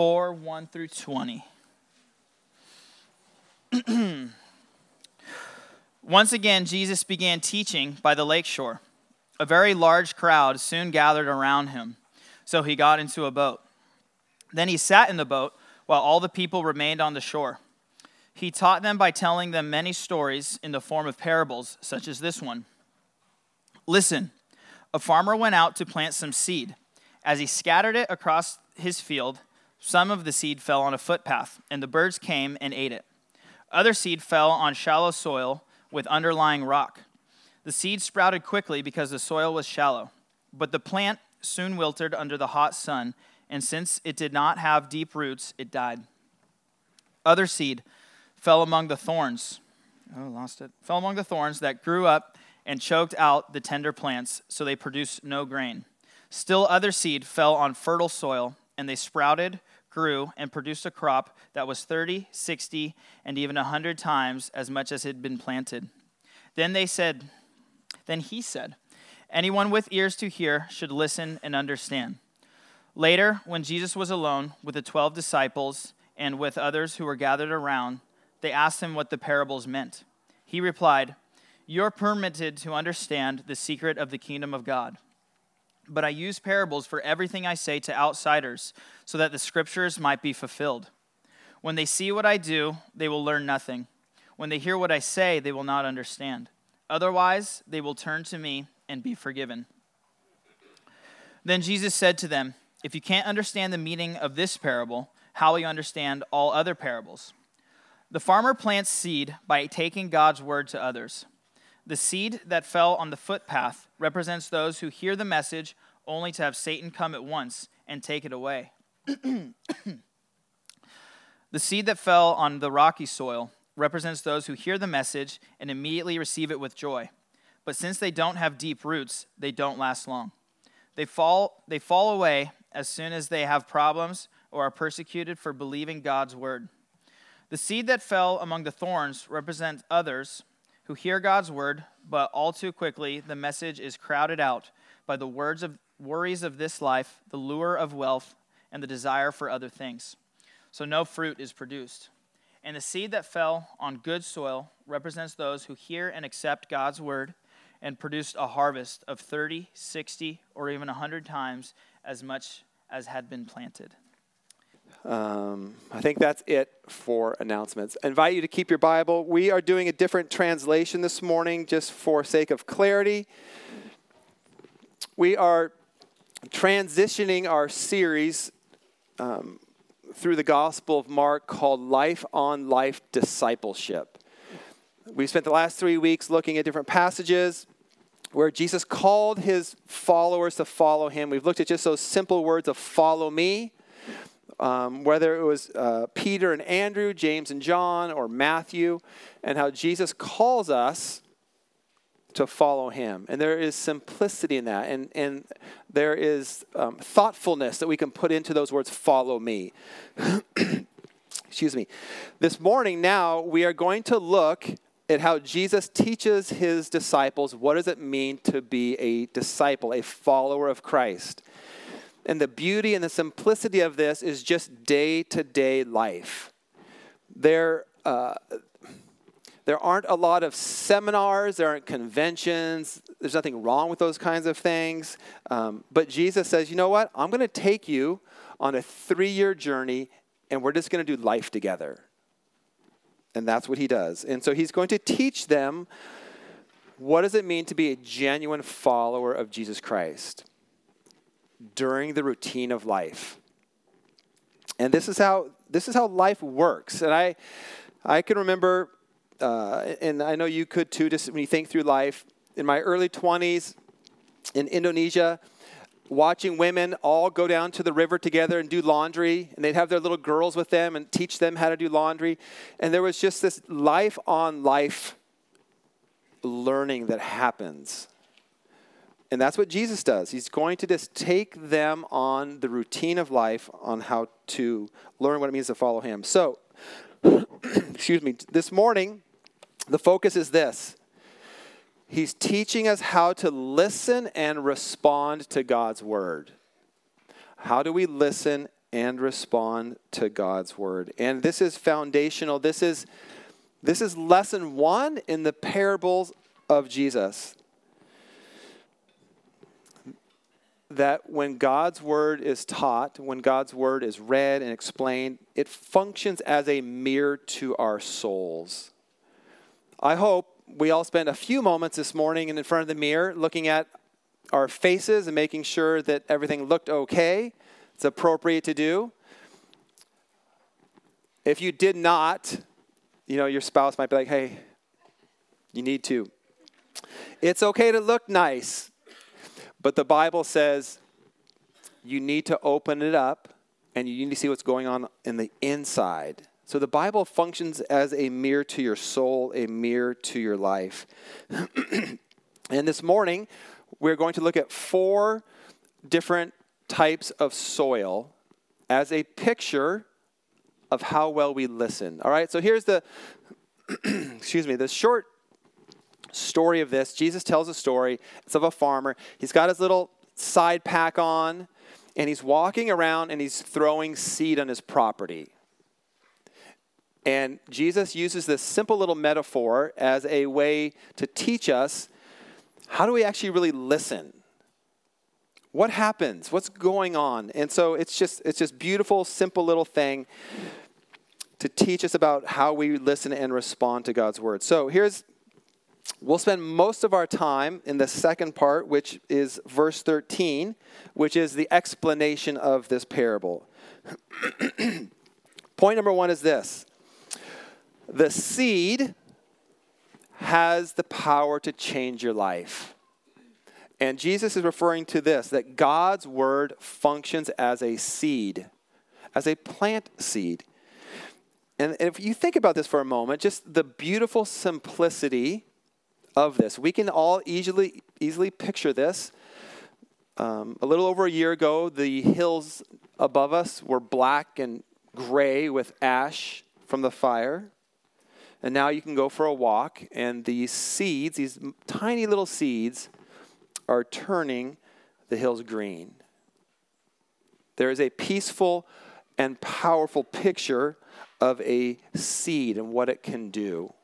4 1 through 20. Once again, Jesus began teaching by the lakeshore. A very large crowd soon gathered around him, so he got into a boat. Then he sat in the boat while all the people remained on the shore. He taught them by telling them many stories in the form of parables, such as this one. Listen, a farmer went out to plant some seed. As he scattered it across his field, some of the seed fell on a footpath, and the birds came and ate it. Other seed fell on shallow soil with underlying rock. The seed sprouted quickly because the soil was shallow, but the plant soon wilted under the hot sun, and since it did not have deep roots, it died. Other seed fell among the thorns. Oh, lost it. Fell among the thorns that grew up and choked out the tender plants, so they produced no grain. Still, other seed fell on fertile soil, and they sprouted, grew, and produced a crop that was 30, 60, and even a 100 times as much as had been planted. Then they said, Then he said, Anyone with ears to hear should listen and understand. Later, when Jesus was alone with the 12 disciples and with others who were gathered around, they asked him what the parables meant. He replied, You're permitted to understand the secret of the kingdom of God. But I use parables for everything I say to outsiders, so that the scriptures might be fulfilled. When they see what I do, they will learn nothing. When they hear what I say, they will not understand. Otherwise, they will turn to me and be forgiven. Then Jesus said to them, If you can't understand the meaning of this parable, how will you understand all other parables? The farmer plants seed by taking God's word to others. The seed that fell on the footpath represents those who hear the message only to have Satan come at once and take it away. the seed that fell on the rocky soil represents those who hear the message and immediately receive it with joy. But since they don't have deep roots, they don't last long. They fall, they fall away as soon as they have problems or are persecuted for believing God's word. The seed that fell among the thorns represents others who hear God's word, but all too quickly the message is crowded out by the words of worries of this life, the lure of wealth, and the desire for other things. So no fruit is produced. And the seed that fell on good soil represents those who hear and accept God's word and produced a harvest of 30, 60, or even 100 times as much as had been planted. Um, I think that's it for announcements. I invite you to keep your Bible. We are doing a different translation this morning just for sake of clarity. We are transitioning our series um, through the Gospel of Mark called Life on Life Discipleship. We spent the last three weeks looking at different passages where Jesus called his followers to follow him. We've looked at just those simple words of follow me um, whether it was uh, Peter and Andrew, James and John, or Matthew, and how Jesus calls us to follow him. And there is simplicity in that, and, and there is um, thoughtfulness that we can put into those words, follow me. Excuse me. This morning, now, we are going to look at how Jesus teaches his disciples what does it mean to be a disciple, a follower of Christ. And the beauty and the simplicity of this is just day to day life. There, uh, there aren't a lot of seminars, there aren't conventions, there's nothing wrong with those kinds of things. Um, but Jesus says, you know what? I'm going to take you on a three year journey and we're just going to do life together. And that's what he does. And so he's going to teach them what does it mean to be a genuine follower of Jesus Christ during the routine of life. And this is how this is how life works. And I I can remember uh, and I know you could too, just when you think through life. In my early 20s in Indonesia, watching women all go down to the river together and do laundry, and they'd have their little girls with them and teach them how to do laundry. And there was just this life on life learning that happens and that's what Jesus does. He's going to just take them on the routine of life on how to learn what it means to follow him. So, excuse me, this morning, the focus is this He's teaching us how to listen and respond to God's word. How do we listen and respond to God's word. And this is foundational. This is this is lesson 1 in the parables of Jesus. That when God's word is taught, when God's word is read and explained, it functions as a mirror to our souls. I hope we all spend a few moments this morning in front of the mirror looking at our faces and making sure that everything looked okay. It's appropriate to do. If you did not, you know, your spouse might be like, hey, you need to. It's okay to look nice, but the Bible says you need to open it up and you need to see what's going on in the inside. So the Bible functions as a mirror to your soul, a mirror to your life. and this morning, we're going to look at four different types of soil as a picture of how well we listen. All right, so here's the, excuse me, the short story of this. Jesus tells a story. It's of a farmer. He's got his little side pack on, and he's walking around and he's throwing seed on his property. And Jesus uses this simple little metaphor as a way to teach us how do we actually really listen? What happens? What's going on? And so it's just it's just beautiful, simple little thing to teach us about how we listen and respond to God's word. So here's we'll spend most of our time in the second part, which is verse 13, which is the explanation of this parable. Point number one is this the seed has the power to change your life. And Jesus is referring to this that God's word functions as a seed, as a plant seed. And if you think about this for a moment, just the beautiful simplicity of this, we can all easily, easily picture this. Um, a little over a year ago, the hills above us were black and gray with ash from the fire. And now you can go for a walk, and these seeds, these tiny little seeds, are turning the hills green. There is a peaceful and powerful picture of a seed and what it can do.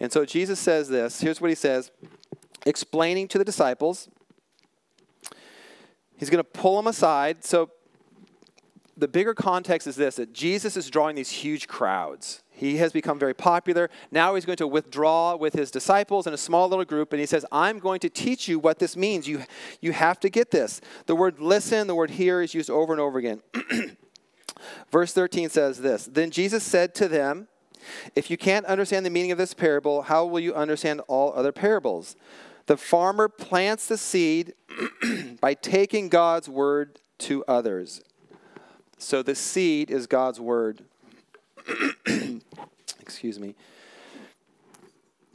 And so Jesus says this here's what he says, explaining to the disciples. He's going to pull them aside. So the bigger context is this that Jesus is drawing these huge crowds. He has become very popular. Now he's going to withdraw with his disciples in a small little group, and he says, I'm going to teach you what this means. You, you have to get this. The word listen, the word hear is used over and over again. Verse 13 says this Then Jesus said to them, If you can't understand the meaning of this parable, how will you understand all other parables? The farmer plants the seed by taking God's word to others. So the seed is God's word. Excuse me.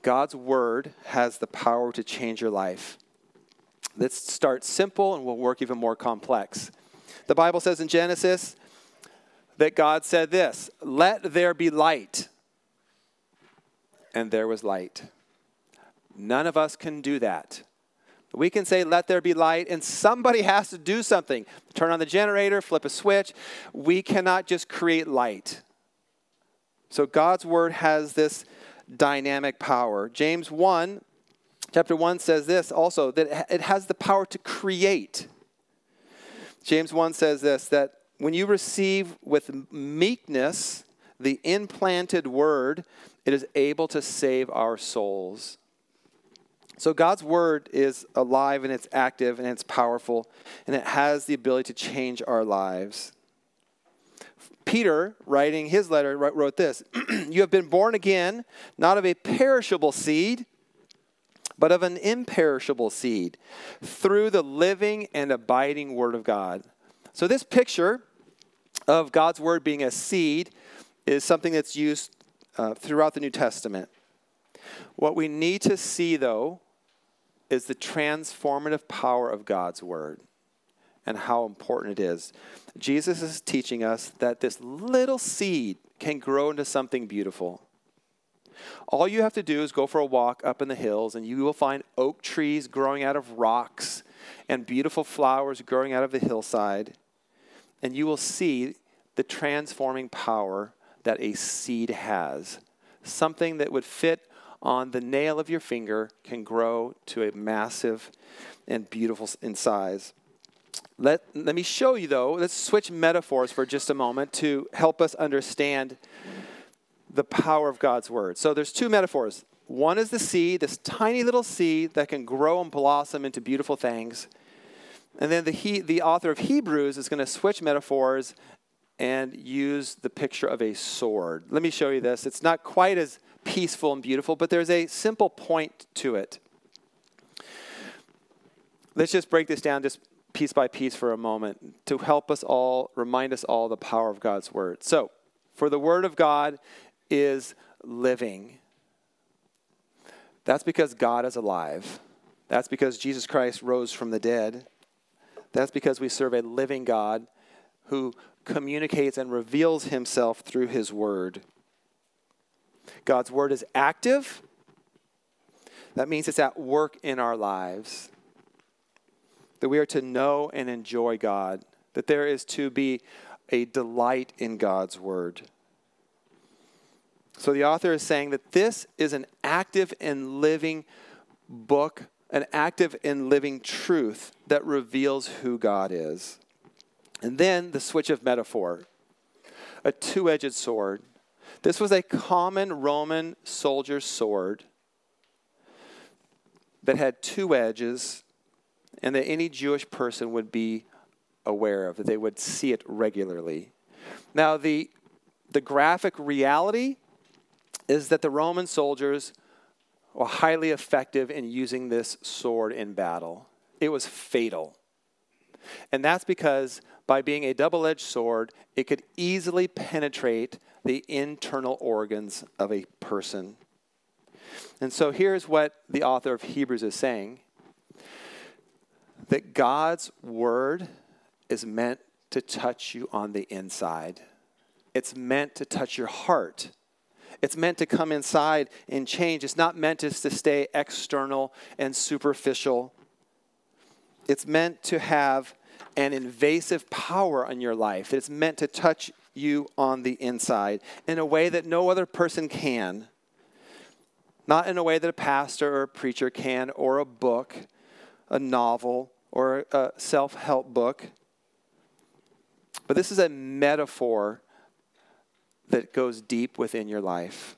God's word has the power to change your life. Let's start simple and we'll work even more complex. The Bible says in Genesis that God said this Let there be light. And there was light. None of us can do that. We can say, let there be light, and somebody has to do something. Turn on the generator, flip a switch. We cannot just create light. So God's word has this dynamic power. James 1, chapter 1 says this also that it has the power to create. James 1 says this that when you receive with meekness the implanted word, it is able to save our souls. So God's word is alive and it's active and it's powerful and it has the ability to change our lives. Peter, writing his letter, wrote this You have been born again, not of a perishable seed, but of an imperishable seed, through the living and abiding Word of God. So, this picture of God's Word being a seed is something that's used uh, throughout the New Testament. What we need to see, though, is the transformative power of God's word and how important it is. Jesus is teaching us that this little seed can grow into something beautiful. All you have to do is go for a walk up in the hills, and you will find oak trees growing out of rocks and beautiful flowers growing out of the hillside. And you will see the transforming power that a seed has. Something that would fit on the nail of your finger can grow to a massive and beautiful in size. Let, let me show you, though, let's switch metaphors for just a moment to help us understand the power of God's word. So there's two metaphors. One is the seed, this tiny little seed that can grow and blossom into beautiful things. And then the, he, the author of Hebrews is going to switch metaphors and use the picture of a sword. Let me show you this. It's not quite as peaceful and beautiful, but there's a simple point to it. Let's just break this down just piece by piece for a moment to help us all, remind us all the power of God's word. So, for the word of God is living. That's because God is alive. That's because Jesus Christ rose from the dead. That's because we serve a living God who communicates and reveals himself through his word. God's word is active. That means it's at work in our lives. That we are to know and enjoy God. That there is to be a delight in God's word. So the author is saying that this is an active and living book, an active and living truth that reveals who God is. And then the switch of metaphor a two edged sword. This was a common Roman soldier's sword that had two edges and that any Jewish person would be aware of, that they would see it regularly. Now, the, the graphic reality is that the Roman soldiers were highly effective in using this sword in battle. It was fatal. And that's because by being a double edged sword, it could easily penetrate the internal organs of a person. And so here's what the author of Hebrews is saying that God's word is meant to touch you on the inside, it's meant to touch your heart. It's meant to come inside and change. It's not meant to stay external and superficial. It's meant to have an invasive power on your life. It's meant to touch you on the inside in a way that no other person can. Not in a way that a pastor or a preacher can, or a book, a novel, or a self help book. But this is a metaphor that goes deep within your life.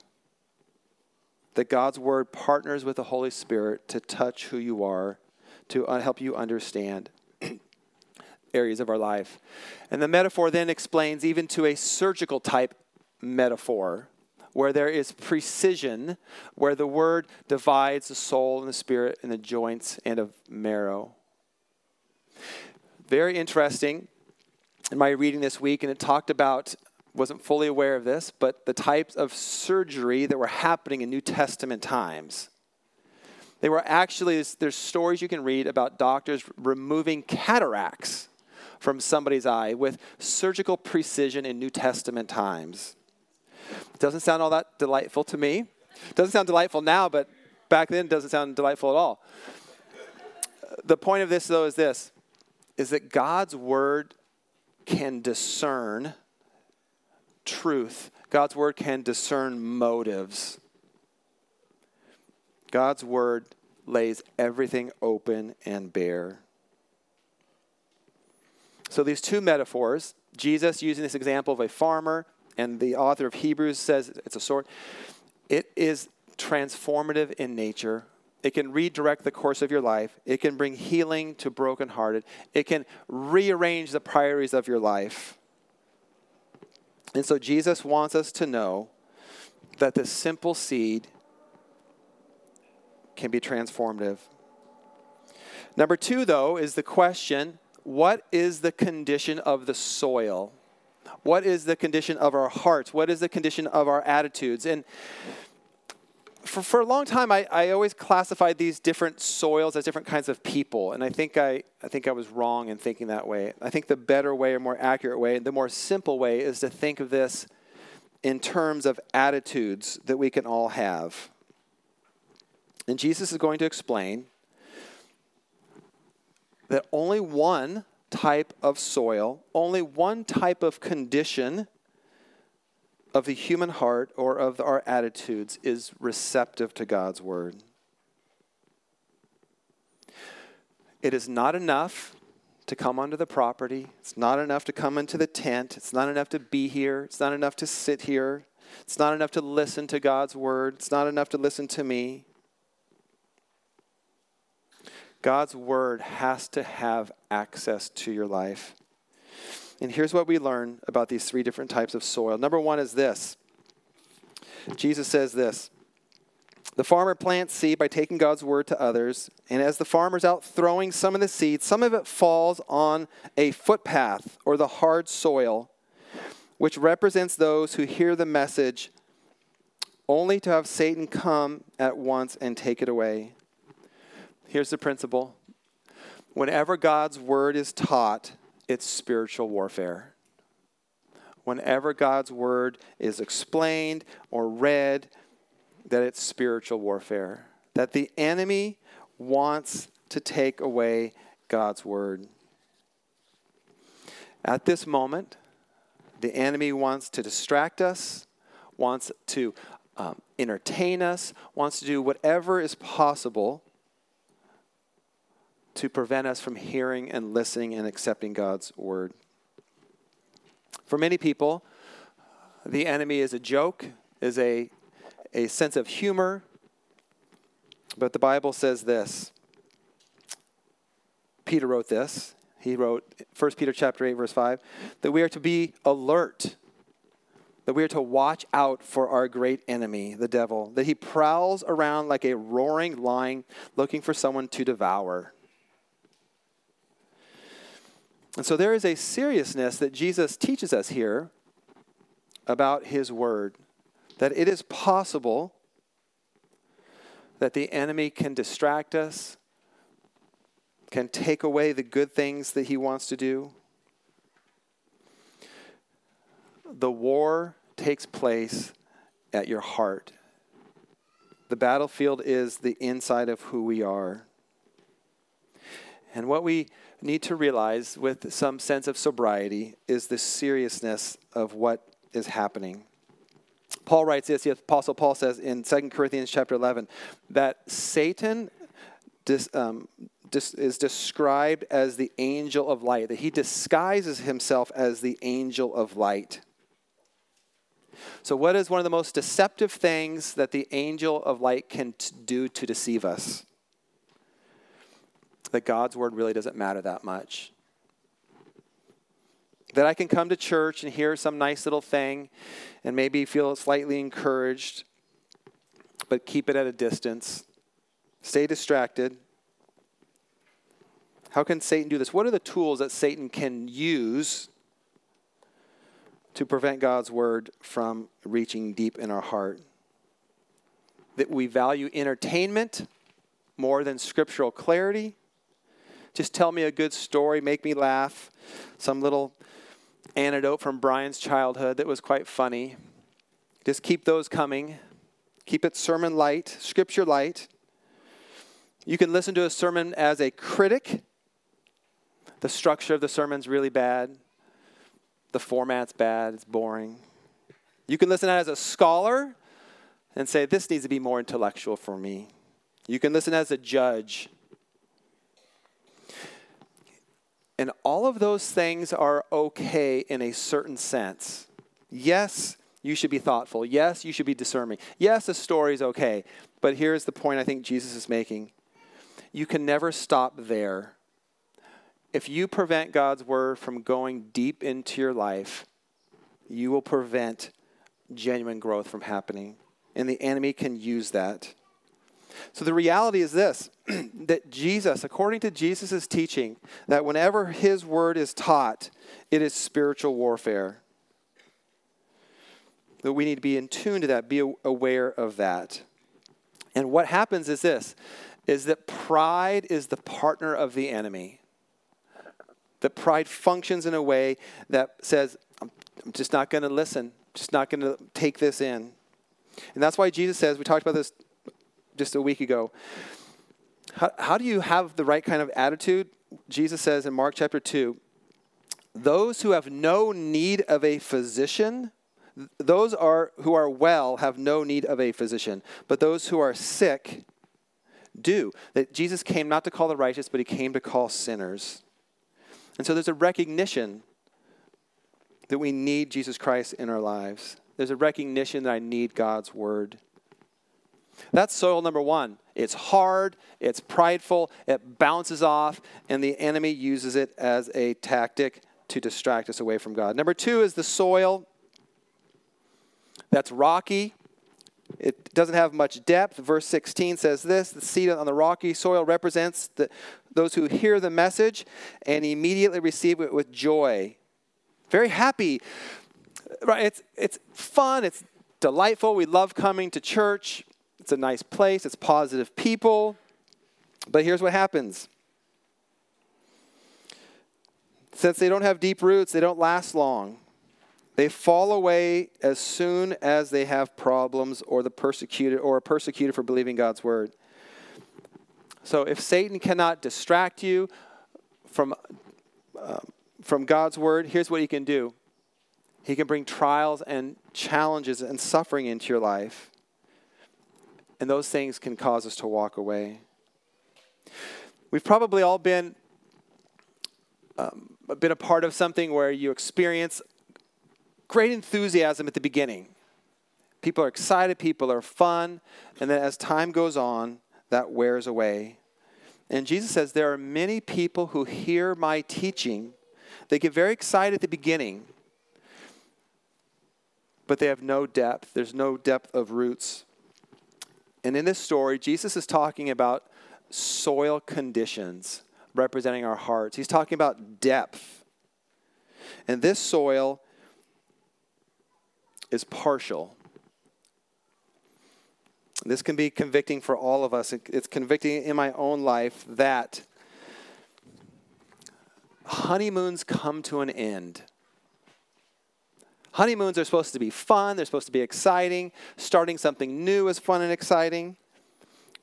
That God's Word partners with the Holy Spirit to touch who you are, to uh, help you understand areas of our life. And the metaphor then explains even to a surgical type metaphor where there is precision, where the word divides the soul and the spirit and the joints and of marrow. Very interesting in my reading this week, and it talked about wasn't fully aware of this, but the types of surgery that were happening in New Testament times. They were actually, there's stories you can read about doctors removing cataracts from somebody's eye with surgical precision in New Testament times. It doesn't sound all that delightful to me. It doesn't sound delightful now, but back then it doesn't sound delightful at all. The point of this, though, is this is that God's word can discern truth. God's word can discern motives. God's word lays everything open and bare. So, these two metaphors, Jesus using this example of a farmer, and the author of Hebrews says it's a sword, it is transformative in nature. It can redirect the course of your life. It can bring healing to brokenhearted. It can rearrange the priorities of your life. And so Jesus wants us to know that this simple seed can be transformative. Number two, though, is the question what is the condition of the soil? What is the condition of our hearts? What is the condition of our attitudes? And for, for a long time, I, I always classified these different soils as different kinds of people. And I think I, I think I was wrong in thinking that way. I think the better way or more accurate way, the more simple way, is to think of this in terms of attitudes that we can all have. And Jesus is going to explain that only one type of soil, only one type of condition of the human heart or of our attitudes is receptive to God's word. It is not enough to come onto the property. It's not enough to come into the tent. It's not enough to be here. It's not enough to sit here. It's not enough to listen to God's word. It's not enough to listen to me. God's word has to have access to your life. And here's what we learn about these three different types of soil. Number one is this Jesus says this The farmer plants seed by taking God's word to others. And as the farmer's out throwing some of the seed, some of it falls on a footpath or the hard soil, which represents those who hear the message only to have Satan come at once and take it away. Here's the principle whenever God's word is taught, it's spiritual warfare. Whenever God's word is explained or read, that it's spiritual warfare. That the enemy wants to take away God's word. At this moment, the enemy wants to distract us, wants to um, entertain us, wants to do whatever is possible to prevent us from hearing and listening and accepting God's word. For many people, the enemy is a joke, is a, a sense of humor, but the Bible says this. Peter wrote this. He wrote 1 Peter chapter 8 verse 5 that we are to be alert that we are to watch out for our great enemy, the devil, that he prowls around like a roaring lion looking for someone to devour. And so there is a seriousness that Jesus teaches us here about his word that it is possible that the enemy can distract us, can take away the good things that he wants to do. The war takes place at your heart. The battlefield is the inside of who we are. And what we need to realize with some sense of sobriety is the seriousness of what is happening. Paul writes this, the Apostle Paul says in 2 Corinthians chapter 11, that Satan dis, um, dis, is described as the angel of light, that he disguises himself as the angel of light. So, what is one of the most deceptive things that the angel of light can t- do to deceive us? That God's word really doesn't matter that much. That I can come to church and hear some nice little thing and maybe feel slightly encouraged, but keep it at a distance. Stay distracted. How can Satan do this? What are the tools that Satan can use to prevent God's word from reaching deep in our heart? That we value entertainment more than scriptural clarity just tell me a good story, make me laugh. Some little anecdote from Brian's childhood that was quite funny. Just keep those coming. Keep it sermon light, scripture light. You can listen to a sermon as a critic. The structure of the sermon's really bad. The format's bad, it's boring. You can listen as a scholar and say, This needs to be more intellectual for me. You can listen as a judge And all of those things are okay in a certain sense. Yes, you should be thoughtful. Yes, you should be discerning. Yes, a story is okay. But here's the point I think Jesus is making you can never stop there. If you prevent God's word from going deep into your life, you will prevent genuine growth from happening. And the enemy can use that. So the reality is this that Jesus, according to Jesus' teaching, that whenever his word is taught, it is spiritual warfare. That we need to be in tune to that, be aware of that. And what happens is this is that pride is the partner of the enemy. That pride functions in a way that says, I'm just not going to listen, just not going to take this in. And that's why Jesus says, we talked about this just a week ago. How, how do you have the right kind of attitude? Jesus says in Mark chapter 2 Those who have no need of a physician, those are who are well have no need of a physician, but those who are sick do. That Jesus came not to call the righteous, but he came to call sinners. And so there's a recognition that we need Jesus Christ in our lives. There's a recognition that I need God's word. That's soil number one. It's hard, it's prideful, it bounces off, and the enemy uses it as a tactic to distract us away from God. Number two is the soil that's rocky. It doesn't have much depth. Verse 16 says this The seed on the rocky soil represents the, those who hear the message and immediately receive it with joy. Very happy. Right? It's, it's fun, it's delightful. We love coming to church. It's a nice place, it's positive people. But here's what happens since they don't have deep roots, they don't last long. They fall away as soon as they have problems or the persecuted or are persecuted for believing God's word. So if Satan cannot distract you from uh, from God's word, here's what he can do. He can bring trials and challenges and suffering into your life. And those things can cause us to walk away. We've probably all been um, been a part of something where you experience great enthusiasm at the beginning. People are excited, people are fun, and then as time goes on, that wears away. And Jesus says there are many people who hear my teaching. They get very excited at the beginning, but they have no depth. There's no depth of roots. And in this story, Jesus is talking about soil conditions representing our hearts. He's talking about depth. And this soil is partial. This can be convicting for all of us. It's convicting in my own life that honeymoons come to an end. Honeymoons are supposed to be fun, they're supposed to be exciting. Starting something new is fun and exciting.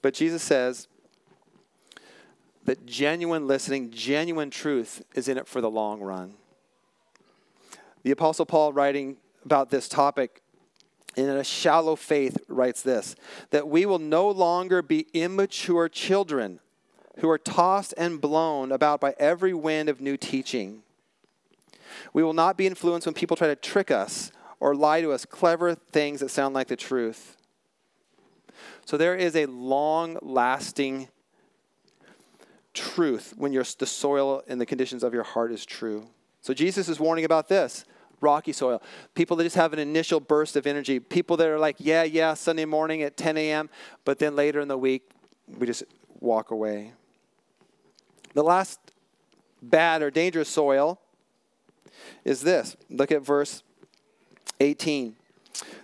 But Jesus says that genuine listening, genuine truth is in it for the long run. The Apostle Paul, writing about this topic in a shallow faith, writes this that we will no longer be immature children who are tossed and blown about by every wind of new teaching we will not be influenced when people try to trick us or lie to us clever things that sound like the truth. So there is a long lasting truth when the soil and the conditions of your heart is true. So Jesus is warning about this rocky soil. People that just have an initial burst of energy. People that are like, yeah, yeah, Sunday morning at 10 a.m., but then later in the week, we just walk away. The last bad or dangerous soil is this. Look at verse 18.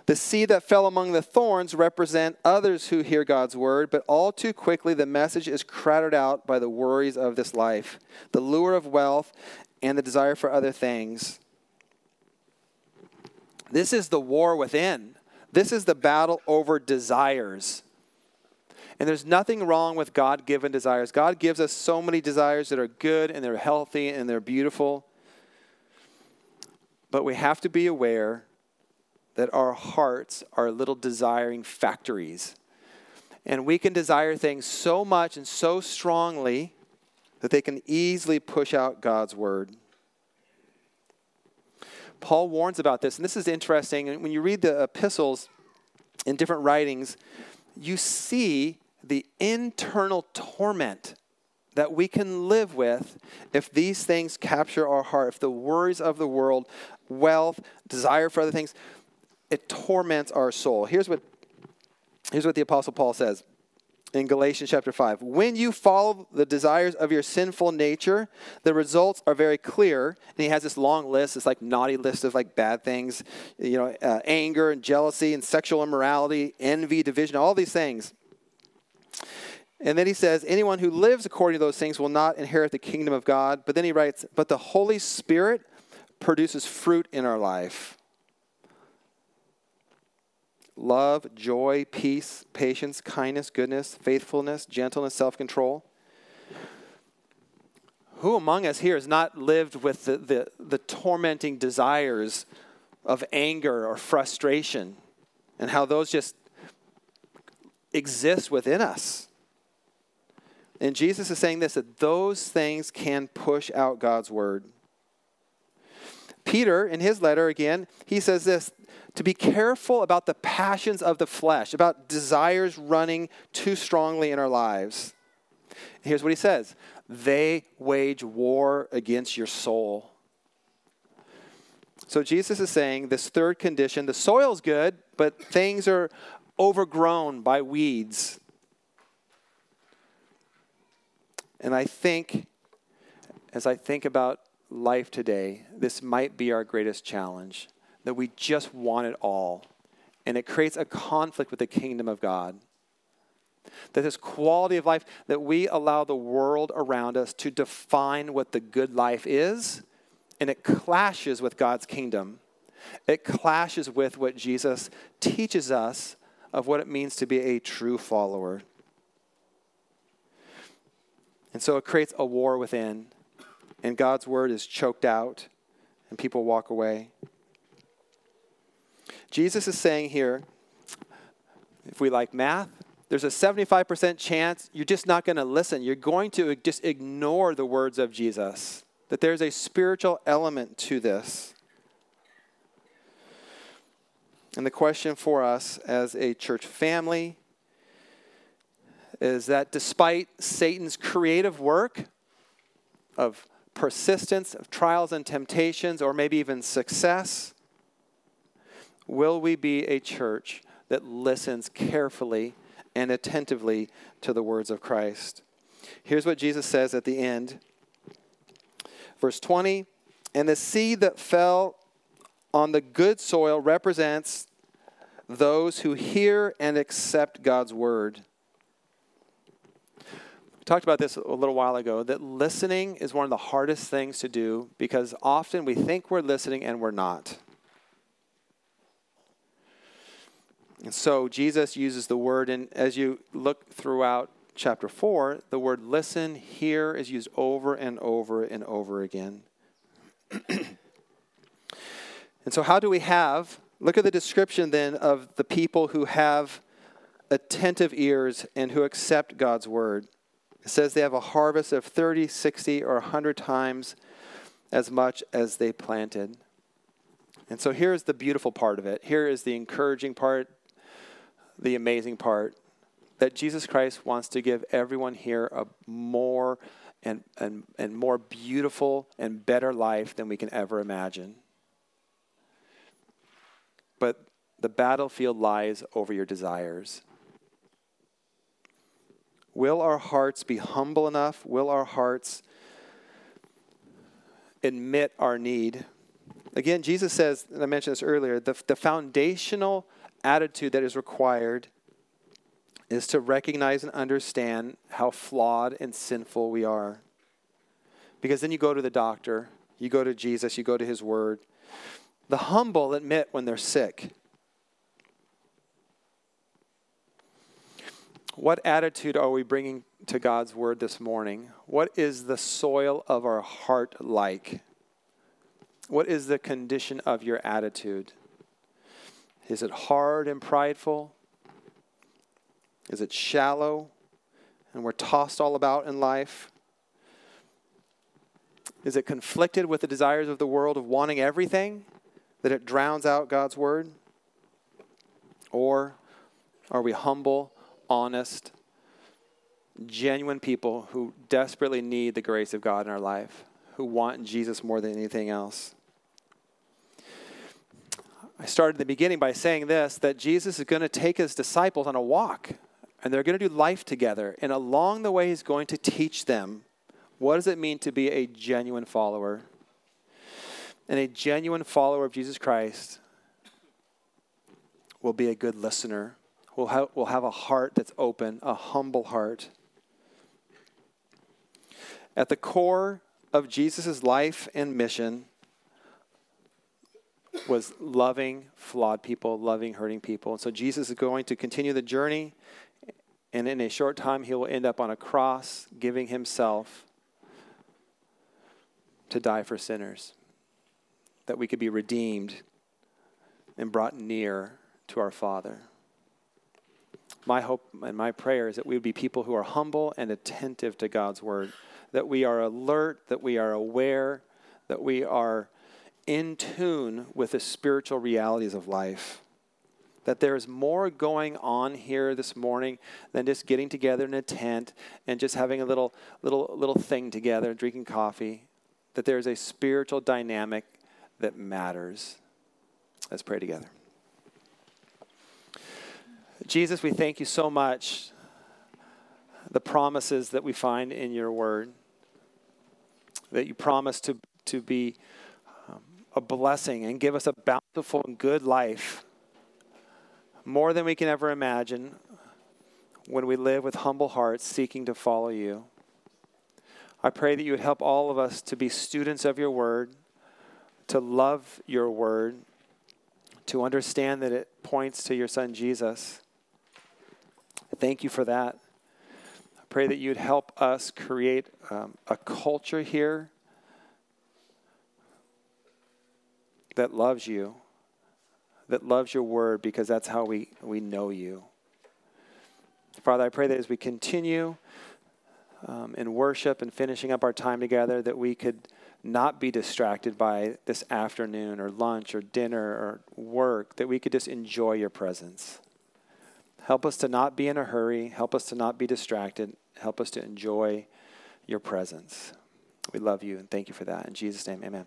The seed that fell among the thorns represent others who hear God's word, but all too quickly the message is crowded out by the worries of this life, the lure of wealth, and the desire for other things. This is the war within. This is the battle over desires. And there's nothing wrong with God given desires. God gives us so many desires that are good and they're healthy and they're beautiful. But we have to be aware that our hearts are little desiring factories. And we can desire things so much and so strongly that they can easily push out God's word. Paul warns about this, and this is interesting. When you read the epistles in different writings, you see the internal torment that we can live with if these things capture our heart, if the worries of the world, wealth, desire for other things, it torments our soul. Here's what, here's what the Apostle Paul says in Galatians chapter 5. When you follow the desires of your sinful nature, the results are very clear. And he has this long list, this like naughty list of like bad things, you know, uh, anger and jealousy and sexual immorality, envy, division, all these things. And then he says, anyone who lives according to those things will not inherit the kingdom of God. But then he writes, but the Holy Spirit produces fruit in our life love, joy, peace, patience, kindness, goodness, faithfulness, gentleness, self control. Who among us here has not lived with the, the, the tormenting desires of anger or frustration and how those just exist within us? And Jesus is saying this that those things can push out God's word. Peter, in his letter again, he says this to be careful about the passions of the flesh, about desires running too strongly in our lives. Here's what he says they wage war against your soul. So Jesus is saying this third condition the soil's good, but things are overgrown by weeds. And I think, as I think about life today, this might be our greatest challenge that we just want it all. And it creates a conflict with the kingdom of God. That this quality of life, that we allow the world around us to define what the good life is, and it clashes with God's kingdom. It clashes with what Jesus teaches us of what it means to be a true follower. And so it creates a war within, and God's word is choked out, and people walk away. Jesus is saying here if we like math, there's a 75% chance you're just not going to listen. You're going to just ignore the words of Jesus. That there's a spiritual element to this. And the question for us as a church family is that despite Satan's creative work of persistence, of trials and temptations, or maybe even success, will we be a church that listens carefully and attentively to the words of Christ? Here's what Jesus says at the end. Verse 20 And the seed that fell on the good soil represents those who hear and accept God's word. We talked about this a little while ago that listening is one of the hardest things to do because often we think we're listening and we're not. And so Jesus uses the word, and as you look throughout chapter 4, the word listen, hear is used over and over and over again. and so, how do we have, look at the description then of the people who have attentive ears and who accept God's word. It says they have a harvest of 30, 60, or 100 times as much as they planted. And so here's the beautiful part of it. Here is the encouraging part the amazing part that Jesus Christ wants to give everyone here a more and, and, and more beautiful and better life than we can ever imagine. But the battlefield lies over your desires. Will our hearts be humble enough? Will our hearts admit our need? Again, Jesus says, and I mentioned this earlier, the, the foundational attitude that is required is to recognize and understand how flawed and sinful we are. Because then you go to the doctor, you go to Jesus, you go to his word. The humble admit when they're sick. What attitude are we bringing to God's word this morning? What is the soil of our heart like? What is the condition of your attitude? Is it hard and prideful? Is it shallow and we're tossed all about in life? Is it conflicted with the desires of the world of wanting everything that it drowns out God's word? Or are we humble, honest, genuine people who desperately need the grace of God in our life, who want Jesus more than anything else? I started the beginning by saying this that Jesus is going to take his disciples on a walk and they're going to do life together. And along the way, he's going to teach them what does it mean to be a genuine follower? And a genuine follower of Jesus Christ will be a good listener, will have, will have a heart that's open, a humble heart. At the core of Jesus' life and mission was loving flawed people, loving hurting people. And so Jesus is going to continue the journey, and in a short time, he will end up on a cross, giving himself to die for sinners, that we could be redeemed and brought near to our Father. My hope and my prayer is that we would be people who are humble and attentive to God's word, that we are alert, that we are aware, that we are in tune with the spiritual realities of life. That there's more going on here this morning than just getting together in a tent and just having a little little little thing together, drinking coffee. That there's a spiritual dynamic that matters. Let's pray together. Jesus, we thank you so much the promises that we find in your word. That you promise to, to be um, a blessing and give us a bountiful and good life, more than we can ever imagine when we live with humble hearts seeking to follow you. I pray that you would help all of us to be students of your word, to love your word, to understand that it points to your son Jesus Thank you for that. I pray that you'd help us create um, a culture here that loves you, that loves your word, because that's how we, we know you. Father, I pray that as we continue um, in worship and finishing up our time together, that we could not be distracted by this afternoon or lunch or dinner or work, that we could just enjoy your presence. Help us to not be in a hurry. Help us to not be distracted. Help us to enjoy your presence. We love you and thank you for that. In Jesus' name, amen.